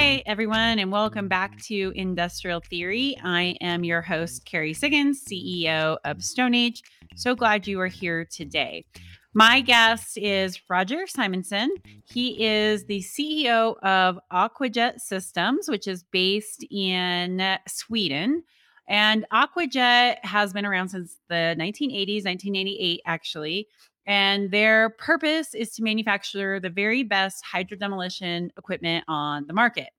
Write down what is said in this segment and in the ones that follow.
Hi, everyone, and welcome back to Industrial Theory. I am your host, Kerry Siggins, CEO of Stone Age. So glad you are here today. My guest is Roger Simonson. He is the CEO of Aquajet Systems, which is based in Sweden. And Aquajet has been around since the 1980s, 1988, actually. And their purpose is to manufacture the very best hydro demolition equipment on the market.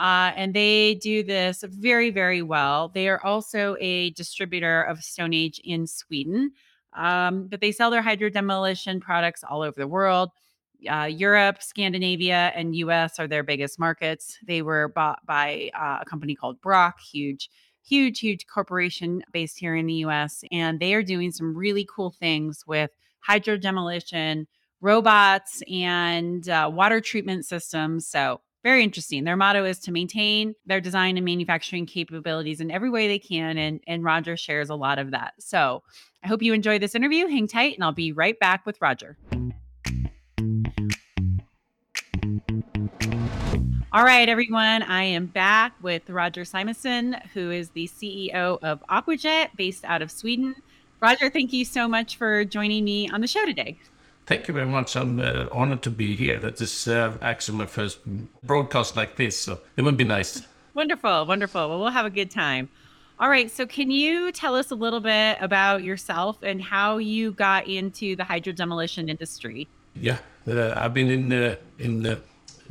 Uh, and they do this very, very well. They are also a distributor of Stone Age in Sweden, um, but they sell their hydro demolition products all over the world. Uh, Europe, Scandinavia, and US are their biggest markets. They were bought by uh, a company called Brokk, huge, huge, huge corporation based here in the US. And they are doing some really cool things with hydro demolition, robots, and uh, water treatment systems. So, very interesting. Their motto is to maintain their design and manufacturing capabilities in every way they can. And, and Roger shares a lot of that. So, I hope you enjoy this interview. Hang tight, and I'll be right back with Roger. All right, everyone. I am back with Roger Simonsen, who is the CEO of Aquajet based out of Sweden. Roger, thank you so much for joining me on the show today. Thank you very much. I'm uh, honored to be here. That is uh, actually my first broadcast like this, so it would be nice. Wonderful, wonderful. Well, we'll have a good time. All right. So, can you tell us a little bit about yourself and how you got into the hydro demolition industry? Yeah, uh, I've been in uh, in uh,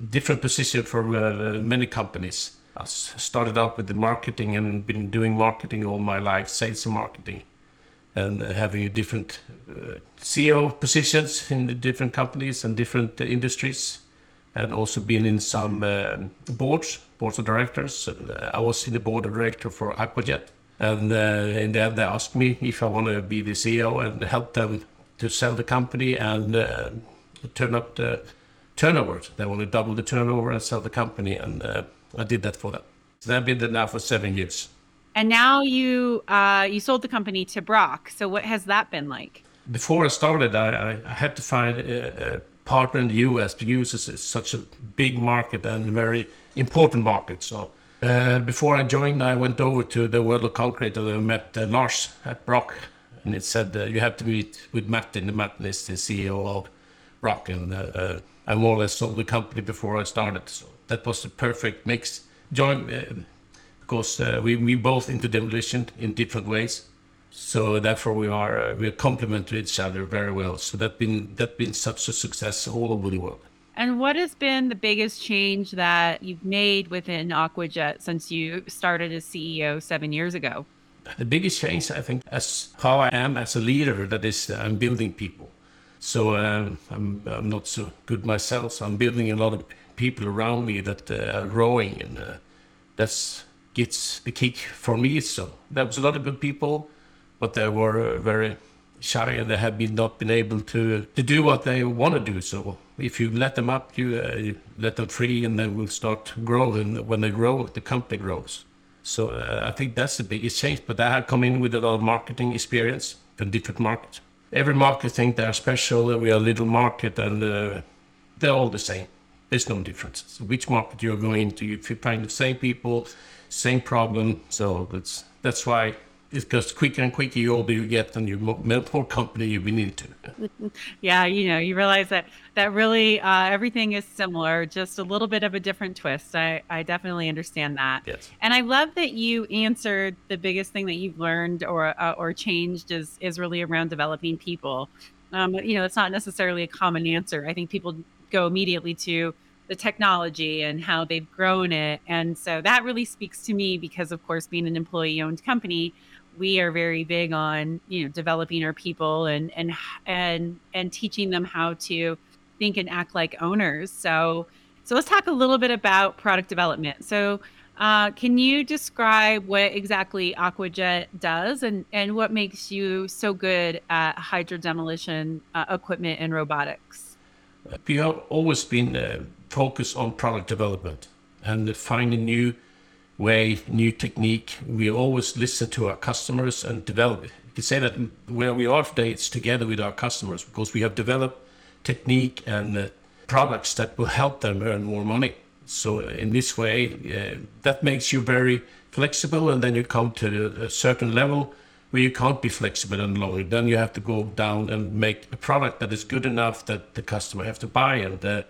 different positions for uh, many companies. I started out with the marketing and been doing marketing all my life, sales and marketing and having different uh, CEO positions in the different companies and different uh, industries, and also been in some uh, boards, boards of directors. I was in the board of director for Aquajet, and in the end they asked me if I want to be the CEO and help them to sell the company and turn up the turnover. They want to double the turnover and sell the company, and I did that for them. So I've been there now for seven years. And now you uh, you sold the company to Brokk. So what has that been like? Before I started, I, I had to find a, a partner in the U.S. because it's such a big market and a very important market. So uh, before I joined, I went over to the World of Concrete and I met uh, Lars at Brokk, and it said uh, you have to meet with Martin. The Martin is the CEO of Brokk, and uh, uh, I more or less sold the company before I started. So that was the perfect mix. Join course, uh, we we both into demolition in different ways. So therefore, we are uh, we complement each other very well. So that been that been such a success all over the world. And what has been the biggest change that you've made within Aquajet since you started as CEO seven years ago? The biggest change, I think, as how I am as a leader, that is, uh, I'm building people. So uh, I'm, I'm not so good myself. So I'm building a lot of people around me that uh, are growing, and uh, that's gets the kick for me. So there was a lot of good people, but they were very shy and they have been not been able to to do what they want to do. So if you let them up, you, uh, you let them free, and they will start growing. When they grow, the company grows. So uh, I think that's the biggest change. But I have come in with a lot of marketing experience in different markets. Every market think they're special. We are a little market, and uh, they're all the same. There's no difference. So which market you're going to, if you find the same people, same problem. So that's that's why it goes quicker and quicker you older you get and you more, more company you need to. yeah, you know, you realize that that really uh, everything is similar, just a little bit of a different twist. I, I definitely understand that. Yes. And I love that you answered the biggest thing that you've learned or uh, or changed is is really around developing people. Um, you know, it's not necessarily a common answer. I think people go immediately to the technology and how they've grown it. And so that really speaks to me because, of course, being an employee owned company, we are very big on you know developing our people and and and and teaching them how to think and act like owners. So so let's talk a little bit about product development. So uh, can you describe what exactly Aquajet does and, and what makes you so good at hydro demolition uh, equipment and robotics? We have always been uh, focus on product development and find a new way, new technique. We always listen to our customers and develop. You can say that where we are today, it's together with our customers because we have developed technique and uh, products that will help them earn more money. So in this way, uh, that makes you very flexible, and then you come to a certain level where you can't be flexible and longer. Then you have to go down and make a product that is good enough that the customer have to buy. And uh,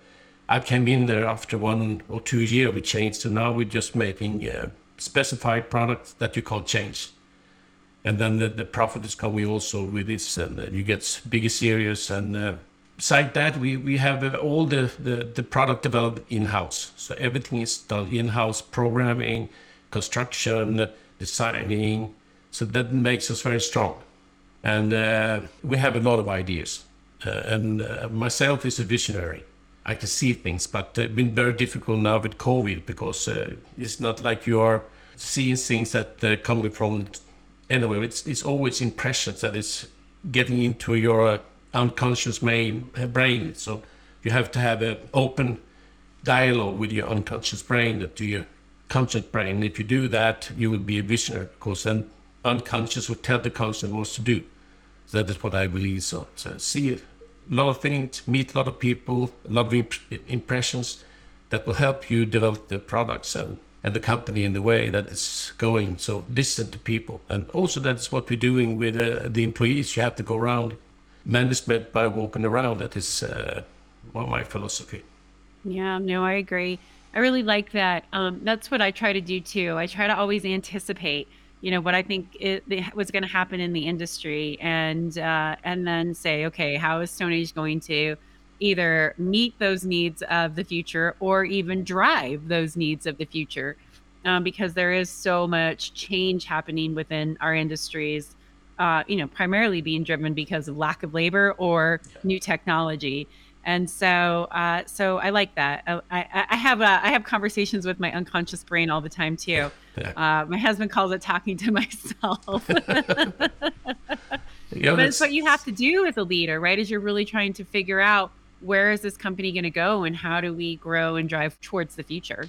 I came in there after one or two years. We changed, so now we're just making uh, specified products that you can't change. And then the, the profit is coming also with this, and uh, you get bigger series. And uh, that, we, we have uh, all the, the, the product developed in house. So everything is done in house programming, construction, designing. So that makes us very strong. And uh, we have a lot of ideas. Uh, and uh, myself is a visionary. I can see things, but it's been very difficult now with COVID because uh, it's not like you are seeing things that uh, come from anywhere. It's, it's always impressions that is getting into your uh, unconscious main, brain. So you have to have an open dialogue with your unconscious brain to your conscious brain. If you do that, you will be a visionary because then unconscious will tell the conscious what to do. That is what I believe. So, so see a lot of things, meet a lot of people, a lot of imp- impressions that will help you develop the products and, and the company in the way that it's going. So listen to people. And also that's what we're doing with uh, the employees. You have to go around management by walking around. That is uh, of my philosophy. Yeah, no, I agree. I really like that. Um, that's what I try to do too. I try to always anticipate, you know, what I think it, it was going to happen in the industry, and uh, and then say, okay, how is Stone Age going to either meet those needs of the future or even drive those needs of the future? Um, because there is so much change happening within our industries, uh, you know, primarily being driven because of lack of labor or new technology and so uh, so I like that. I, I, I have uh, I have conversations with my unconscious brain all the time too. Uh, my husband calls it talking to myself. but it's what you have to do as a leader, right? Is you're really trying to figure out where is this company going to go and how do we grow and drive towards the future.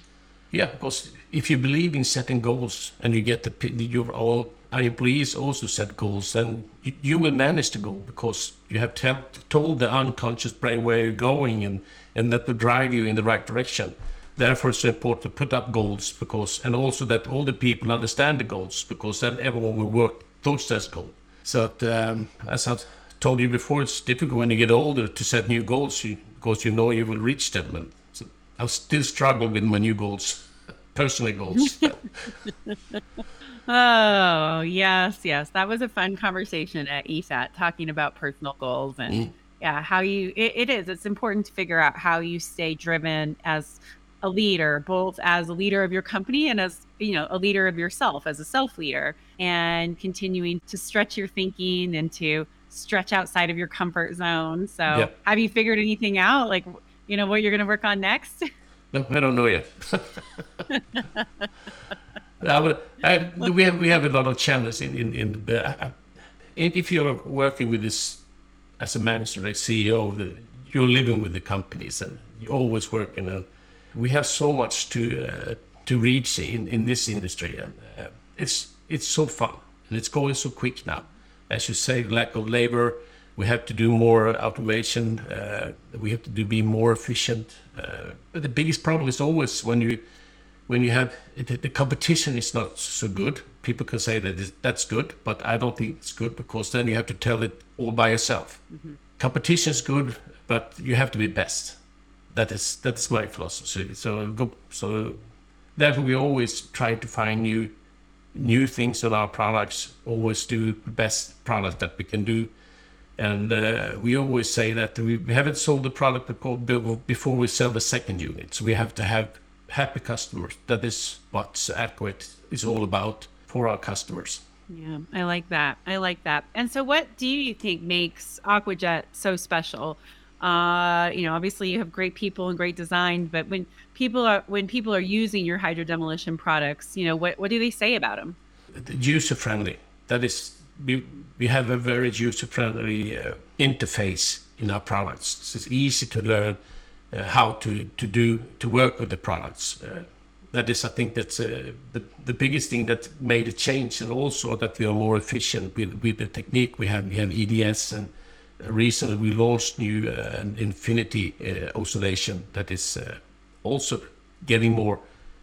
Yeah, because if you believe in setting goals and you get the you're all our employees also set goals, then you, you will manage the goal because you have tell, told the unconscious brain where you're going and, and that will drive you in the right direction. Therefore, it's important to put up goals because, and also that all the people understand the goals because then everyone will work towards that goal. So, um, as I told you before, it's difficult when you get older to set new goals because you know you will reach them. And so I still struggle with my new goals, personal goals. Oh, yes, yes. That was a fun conversation at ESAT talking about personal goals and mm. yeah, how you it, it is. It's important to figure out how you stay driven as a leader, both as a leader of your company and as, you know, a leader of yourself as a self leader and continuing to stretch your thinking and to stretch outside of your comfort zone. So, yep. have you figured anything out like, you know, what you're going to work on next? No, I don't know yet. I, I, we have we have a lot of challenges in in, in the, if you're working with this as a manager, like CEO, the, you're living with the companies and you're always working. And we have so much to uh, to reach in, in this industry, and uh, it's it's so fun and it's going so quick now. As you say, lack of labor. We have to do more automation. Uh, we have to do, be more efficient. Uh, but the biggest problem is always when you when you have the competition is not so good. People can say that that's good, but I don't think it's good because then you have to tell it all by yourself. Mm-hmm. Competition is good, but you have to be best. That is that is my philosophy. So so therefore we always try to find new new things in our products. Always do the best product that we can do. And uh, we always say that we haven't sold the product before we sell the second unit. So we have to have happy customers. That is what Aquajet is all about for our customers. Yeah, I like that. I like that. And so, what do you think makes Aquajet so special? Uh, you know, obviously you have great people and great design, but when people are when people are using your hydro demolition products, you know, what what do they say about them? User friendly. That is, we we have a very user friendly uh, interface in our products. It's easy to learn uh, how to, to do to work with the products. Uh, that is, I think, that's uh, the, the biggest thing that made a change, and also that we are more efficient with, with the technique we have. We have EDS, and recently we launched new Infinity oscillation that is also getting more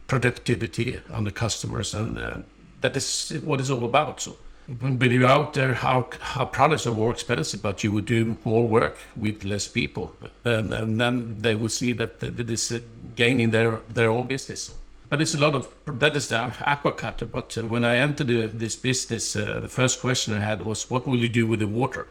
productivity on the customers, and uh, that is what it's all about. So when you're out there, how our products are more expensive, but you would do more work with less people, and, and then they will see that that is a gain their their own business. But it's a lot of that is the Aqua Cutter. But uh, when I entered this business, uh, the first question I had was, "What will you do with the water?"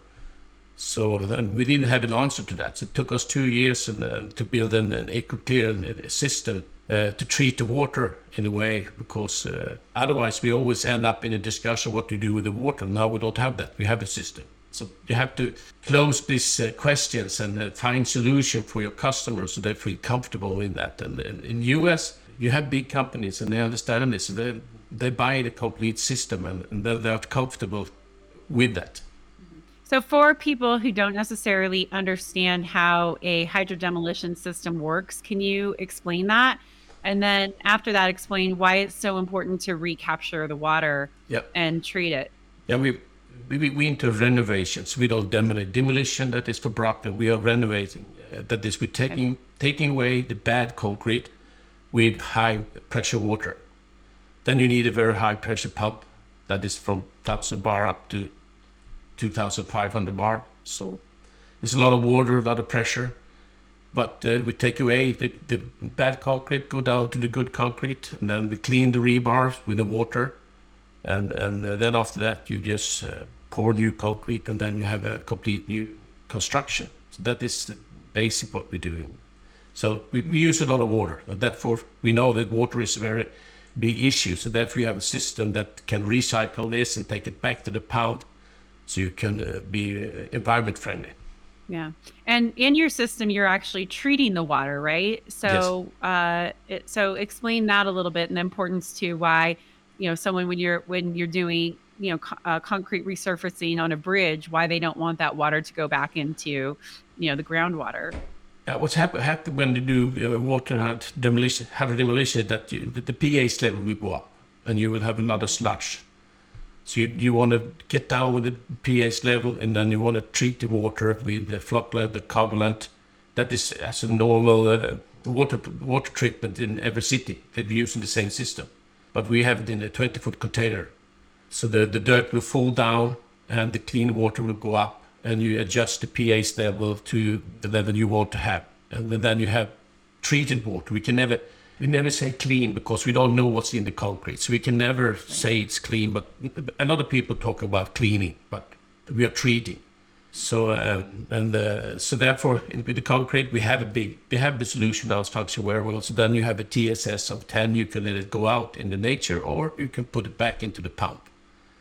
So then we didn't have an answer to that. So it took us two years and, uh, to build an, an EcoClear system uh, to treat the water in a way, because uh, otherwise we always end up in a discussion what to do with the water. Now we don't have that. We have a system. So you have to close these uh, questions and uh, find solution for your customers so they feel comfortable in that. And, and in US, you have big companies and they understand this. They, they buy the complete system and, and they're, they're comfortable with that. So, for people who don't necessarily understand how a hydro demolition system works, can you explain that? And then after that, explain why it's so important to recapture the water Yep. and treat it. Yeah, we we, we into renovations. We don't demolish. Demolition that is for Brockton. We are renovating. Uh, that is, we're taking taking away the bad concrete with high pressure water. Then you need a very high pressure pump that is from 1000 bar up to 2500 bar. So there's a lot of water, a lot of pressure. But uh, we take away the, the bad concrete, go down to the good concrete, and then we clean the rebars with the water. And, and uh, then after that, you just uh, pour new concrete, and then you have a complete new construction. So that is the basic what we're doing. So we, we use a lot of water, and therefore we know that water is a very big issue. So therefore, you have a system that can recycle this and take it back to the pound so you can uh, be uh, environment friendly. Yeah. And in your system, you're actually treating the water, right? So, uh, it, so explain that a little bit and the importance to why, you know, someone when you're when you're doing, you know, co- uh, concrete resurfacing on a bridge, why they don't want that water to go back into, you know, the groundwater. Uh, what's hap- happened when you do uh, water and demolition, have a demolition, that you, the, the pH level will go up, and you will have another sludge. So you, you want to get down with the pH level, and then you want to treat the water with the flocculant, the coagulant. That is as a normal uh, water water treatment in every city. They're using the same system, but we have it in a 20 foot container. So the, the dirt will fall down, and the clean water will go up, and you adjust the pH level to the level you want to have, and then you have treated water. We can never we never say clean because we don't know what's in the concrete. So we can never say it's clean. But a lot of people talk about cleaning, but we are treating. So uh, and uh, so therefore, with the concrete, we have a big, we have the solution now structure where well, so then you have a TSS of 10. You can let it go out in the nature, or you can put it back into the pump.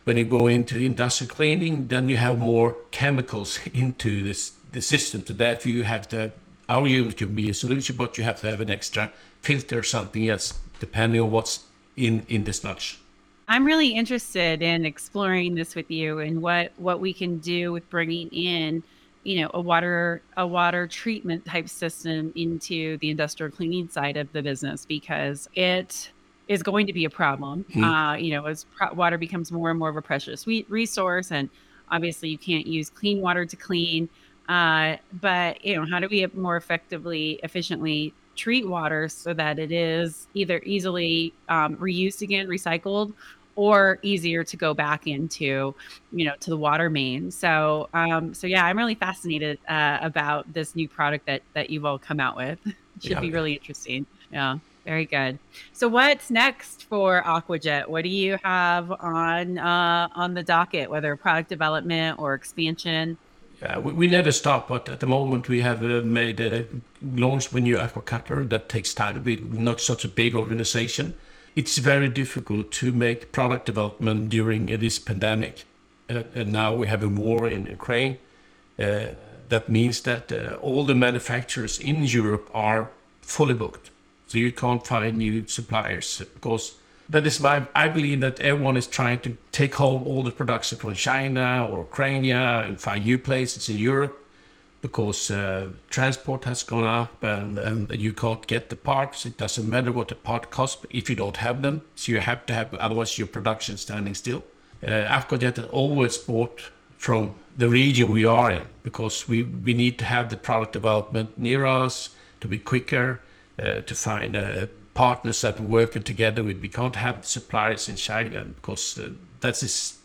When you go into industrial cleaning, then you have more chemicals into this the system. So therefore, you have to our unit can be a solution, but you have to have an extra filter something else, depending on what's in in the sludge. I'm really interested in exploring this with you and what what we can do with bringing in, you know, a water a water treatment type system into the industrial cleaning side of the business because it is going to be a problem. Mm. Uh, you know, as pro- water becomes more and more of a precious we- resource, and obviously you can't use clean water to clean. Uh, but you know, how do we more effectively, efficiently treat water so that it is either easily um, reused again, recycled, or easier to go back into, you know, to the water main. So, um, so yeah, I'm really fascinated uh, about this new product that that you've all come out with. Should Yeah. be really interesting. Yeah, very good. So, what's next for Aquajet? What do you have on uh, on the docket, whether product development or expansion? We, never stop, but at the moment we have uh, made a launched new Aqua Cutter that takes time. We're not such a big organization. It's very difficult to make product development during uh, this pandemic. Uh, and now we have a war in Ukraine. Uh, that means that uh, all the manufacturers in Europe are fully booked. So you can't find new suppliers because that is why I believe that everyone is trying to take home all the production from China or Ukraine and find new places in Europe because uh, transport has gone up and, and you can't get the parts. It doesn't matter what the part costs if you don't have them. So you have to have, otherwise your production standing still. Uh, Aquajet always bought from the region we are in because we, we need to have the product development near us to be quicker, uh, to find uh, partners that we're working together with. We can't have suppliers in China because uh, that is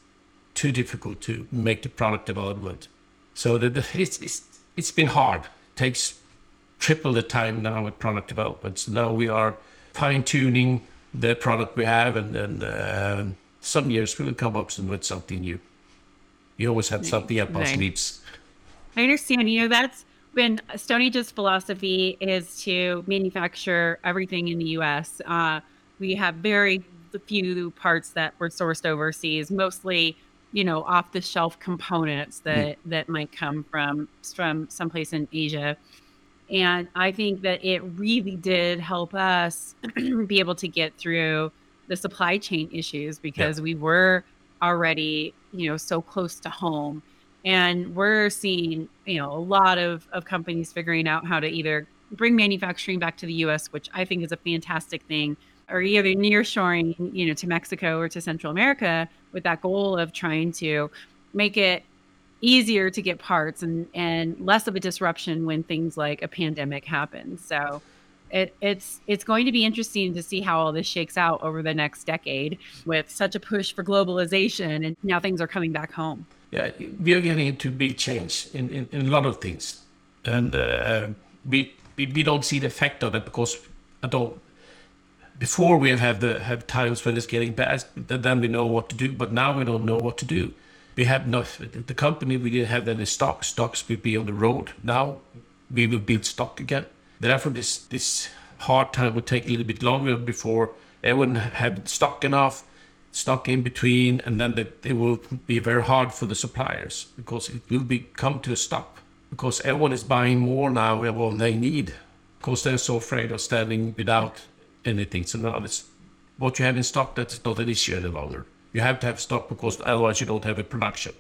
too difficult to make the product development. So the, the, it's, it's, it's been hard. It takes triple the time now with product development. So now we are fine tuning the product we have, and, and uh, some years we will come up with something new. You always have something up our sleeves. I understand. You know, that's been Stone Age's philosophy is to manufacture everything in the U.S. Uh, we have very few parts that were sourced overseas, mostly you know off the shelf components that mm. that might come from from someplace in Asia. And I think that it really did help us be able to get through the supply chain issues because yeah. we were already, you know, so close to home. And we're seeing, you know, a lot of, of companies figuring out how to either bring manufacturing back to the US, which I think is a fantastic thing, or either nearshoring, you know, to Mexico or to Central America with that goal of trying to make it easier to get parts and and less of a disruption when things like a pandemic happen. So it, it's it's going to be interesting to see how all this shakes out over the next decade with such a push for globalization and now things are coming back home. Yeah, we are getting into big change in, in, in a lot of things, and uh, we, we we don't see the effect of it because at all. Before we have had the have times when it's getting bad, then we know what to do. But now we don't know what to do. We have not the company we didn't have any stock. Stocks will be on the road. Now we will build stock again. Therefore this this hard time will take a little bit longer before everyone have stock enough stock in between and then it will be very hard for the suppliers because it will be come to a stop because everyone is buying more now than they need because they're so afraid of standing without anything so now it's what you have in stock that's not an issue any longer you have to have stock because otherwise you don't have a production.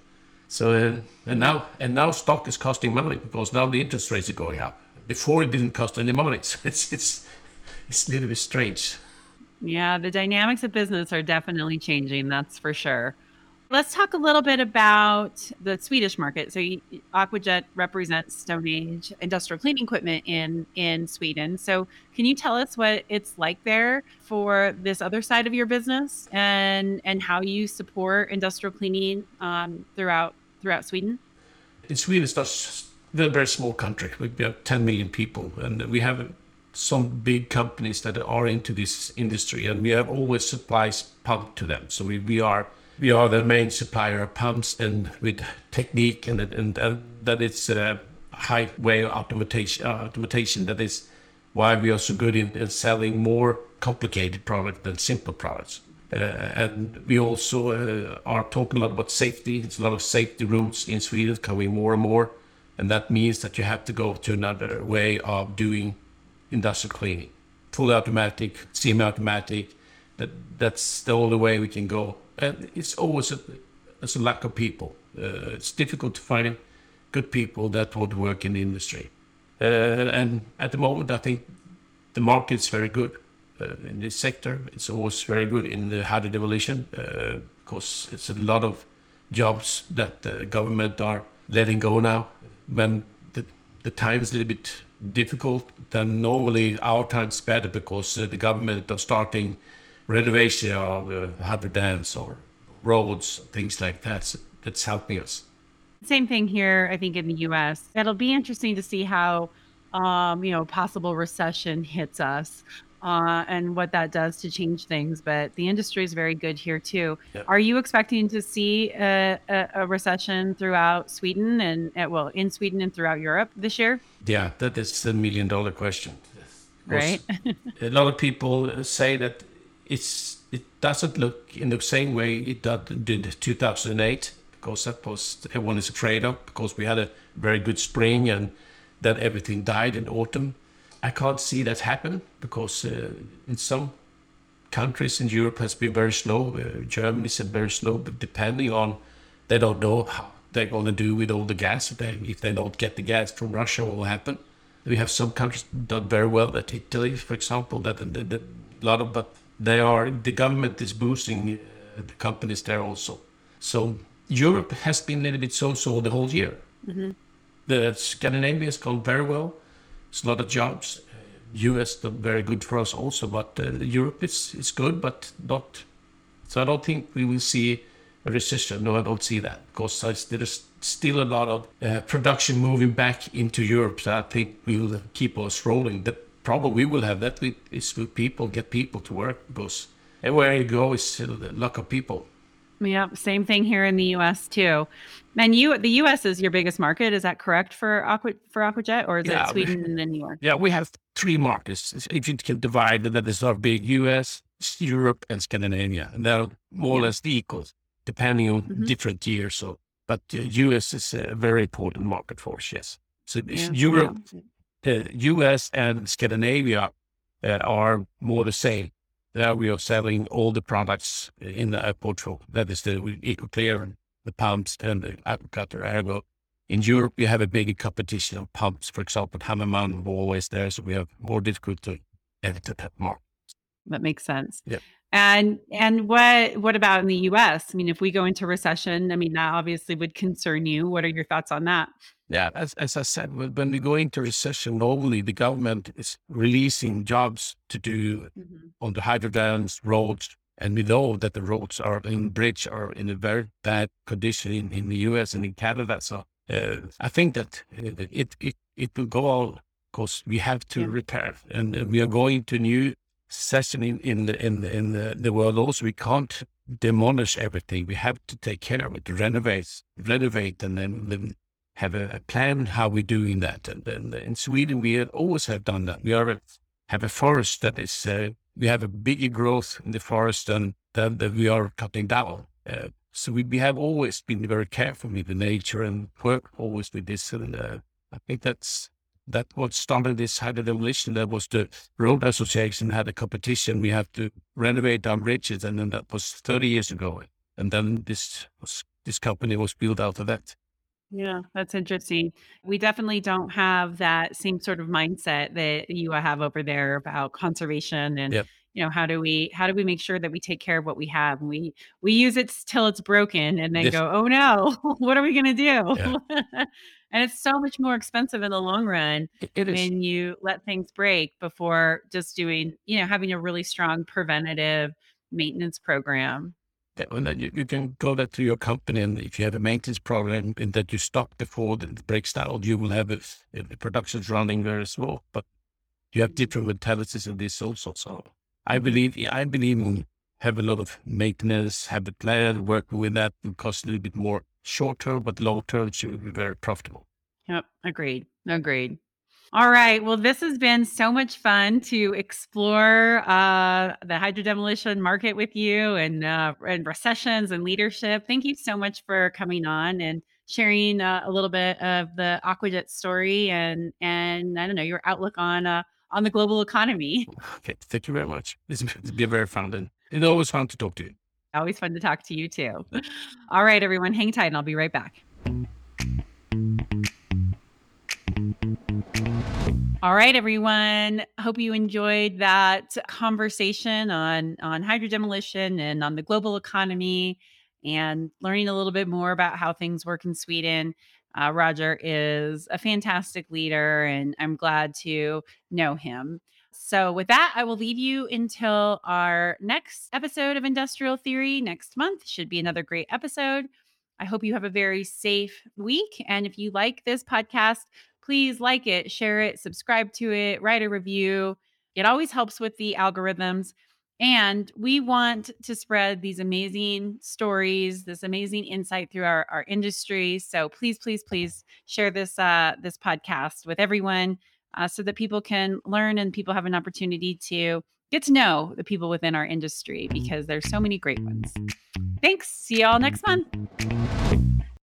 So uh, and now and now stock is costing money because now the interest rates are going up. Before it didn't cost any money. So it's it's it's a little bit strange. Yeah, the dynamics of business are definitely changing. That's for sure. Let's talk a little bit about the Swedish market. So, Aquajet represents Stone Age industrial cleaning equipment in in Sweden. So, can you tell us what it's like there for this other side of your business, and and how you support industrial cleaning um, throughout throughout Sweden? In Sweden, it's a very small country. We have 10 million people, and we have some big companies that are into this industry, and we have always supplies pumped to them. So we, we are we are the main supplier of pumps and with technique and and, and that it's a high way of automation, uh, automation that is why we are so good in, in selling more complicated products than simple products. Uh, and we also uh, are talking a lot about safety. It's a lot of safety rules in Sweden coming more and more. And that means that you have to go to another way of doing industrial cleaning. Fully automatic, semi-automatic. That, that's the only way we can go and it's always a, it's a lack of people. Uh, it's difficult to find good people that would work in the industry. Uh, and at the moment, I think the market is very good uh, in this sector. It's always very good in the hydro demolition because uh, it's a lot of jobs that the government are letting go now. When the, the time is a little bit difficult, than normally our time is better because uh, the government are starting renovation of uh, harbor dams or roads, things like that. That's helping us. Same thing here, I think, in the U.S. It'll be interesting to see how, um, you know, possible recession hits us. Uh, and what that does to change things. But the industry is very good here too. Yep. Are you expecting to see a, a, a recession throughout Sweden and uh, well in Sweden and throughout Europe this year? Yeah, that is the million dollar question. Right. a lot of people say that it's it doesn't look in the same way it did 2008 because that was everyone is afraid of because we had a very good spring and then everything died in autumn. I can't see that happen because uh, in some countries in Europe has been very slow. Uh, Germany is very slow, but depending on they don't know how they're going to do with all the gas. If they, if they don't get the gas from Russia, what will happen? We have some countries done very well. At Italy, for example, that, that, that a lot of but they are the government is boosting uh, the companies there also. So Europe has been a little bit so-so the whole year. Mm-hmm. The Scandinavia has gone very well. It's a lot of jobs. U.S. very good for us also, but uh, Europe is is good, but not. So I don't think we will see a recession. No, I don't see that because there is still a lot of uh, production moving back into Europe. So I think we'll keep us rolling. The problem we will have that is with people get people to work because everywhere you go is a lack of people. Yeah, same thing here in the U.S. too. And you, the U.S. is your biggest market. Is that correct for Aqua for Aquajet, or is yeah, it Sweden and then New York? Yeah, we have three markets. If you can divide that is our big U.S., Europe, and Scandinavia, and they're more yeah. or less equal, depending on mm-hmm. different years. So, but uh, U.S. is a very important market for us. Yes. So yeah. Europe, the U.S. and Scandinavia uh, are more the same. There we are selling all the products in the portfolio. That is the EcoClear and the pumps and the Aqua Cutter ergo. In Europe, we have a bigger competition of pumps. For example, Hammelmann always there, so we have more difficult to enter that market. That makes sense. Yeah. And and what what about in the U.S.? I mean, if we go into recession, I mean that obviously would concern you. What are your thoughts on that? Yeah, as, as I said, when we go into recession, normally the government is releasing jobs to do mm-hmm. on the hydrodams, roads, and we know that the roads are in bridge are in a very bad condition in, in the U.S. and in Canada. So uh, I think that it it it will go on because we have to yeah. repair, and we are going to new session in, in the in the, in the, the world also. We can't demolish everything. We have to take care of it, renovate, renovate, and then, have a, a, plan how we're doing that. And then in Sweden, we always have done that. We are have a forest that is uh, we have a bigger growth in the forest than, that we are cutting down. Uh, so we, we have always been very careful with the nature and work always with this. And uh, I think that's that what started this hydro demolition. That was the road association had a competition. We have to renovate our bridges, and then that was 30 years ago. And then this was, this company was built out of that. Yeah, that's interesting. We definitely don't have that same sort of mindset that you have over there about conservation and yep. You know how do we how do we make sure that we take care of what we have? We we use it till it's broken and then go, "Oh no, what are we going to do?" Yeah. and it's so much more expensive in the long run it, it when you let things break before just doing, you know, having a really strong preventative maintenance program and you, you can go that to your company, and if you have a maintenance program and that you stop before it breaks down, you will have a, a production's running very slow. But you have mm-hmm. different mentalities in this also. So I believe I believe have a lot of maintenance, have a plan, work with that. It cost a little bit more short term, but long term it should be very profitable. Yep, agreed. Agreed. All right. Well, this has been so much fun to explore uh, the hydro demolition market with you and uh, and recessions and leadership. Thank you so much for coming on and sharing uh, a little bit of the Aquajet story and and I don't know your outlook on uh, on the global economy. Okay, thank you very much. This has been very fun and it's always fun to talk to you. Always fun to talk to you too. All right, everyone, hang tight and I'll be right back. All right, everyone. Hope you enjoyed that conversation on on hydro demolition and on the global economy, and learning a little bit more about how things work in Sweden. Uh, Roger is a fantastic leader, and I'm glad to know him. So, with that, I will leave you until our next episode of Industrial Theory next month. Should be another great episode. I hope you have a very safe week. And if you like this podcast, please like it, share it, subscribe to it, write a review. It always helps with the algorithms. And we want to spread these amazing stories, this amazing insight through our, our industry. So please, please, please share this uh, this podcast with everyone uh, so that people can learn and people have an opportunity to get to know the people within our industry because there's so many great ones. Thanks. See y'all next month.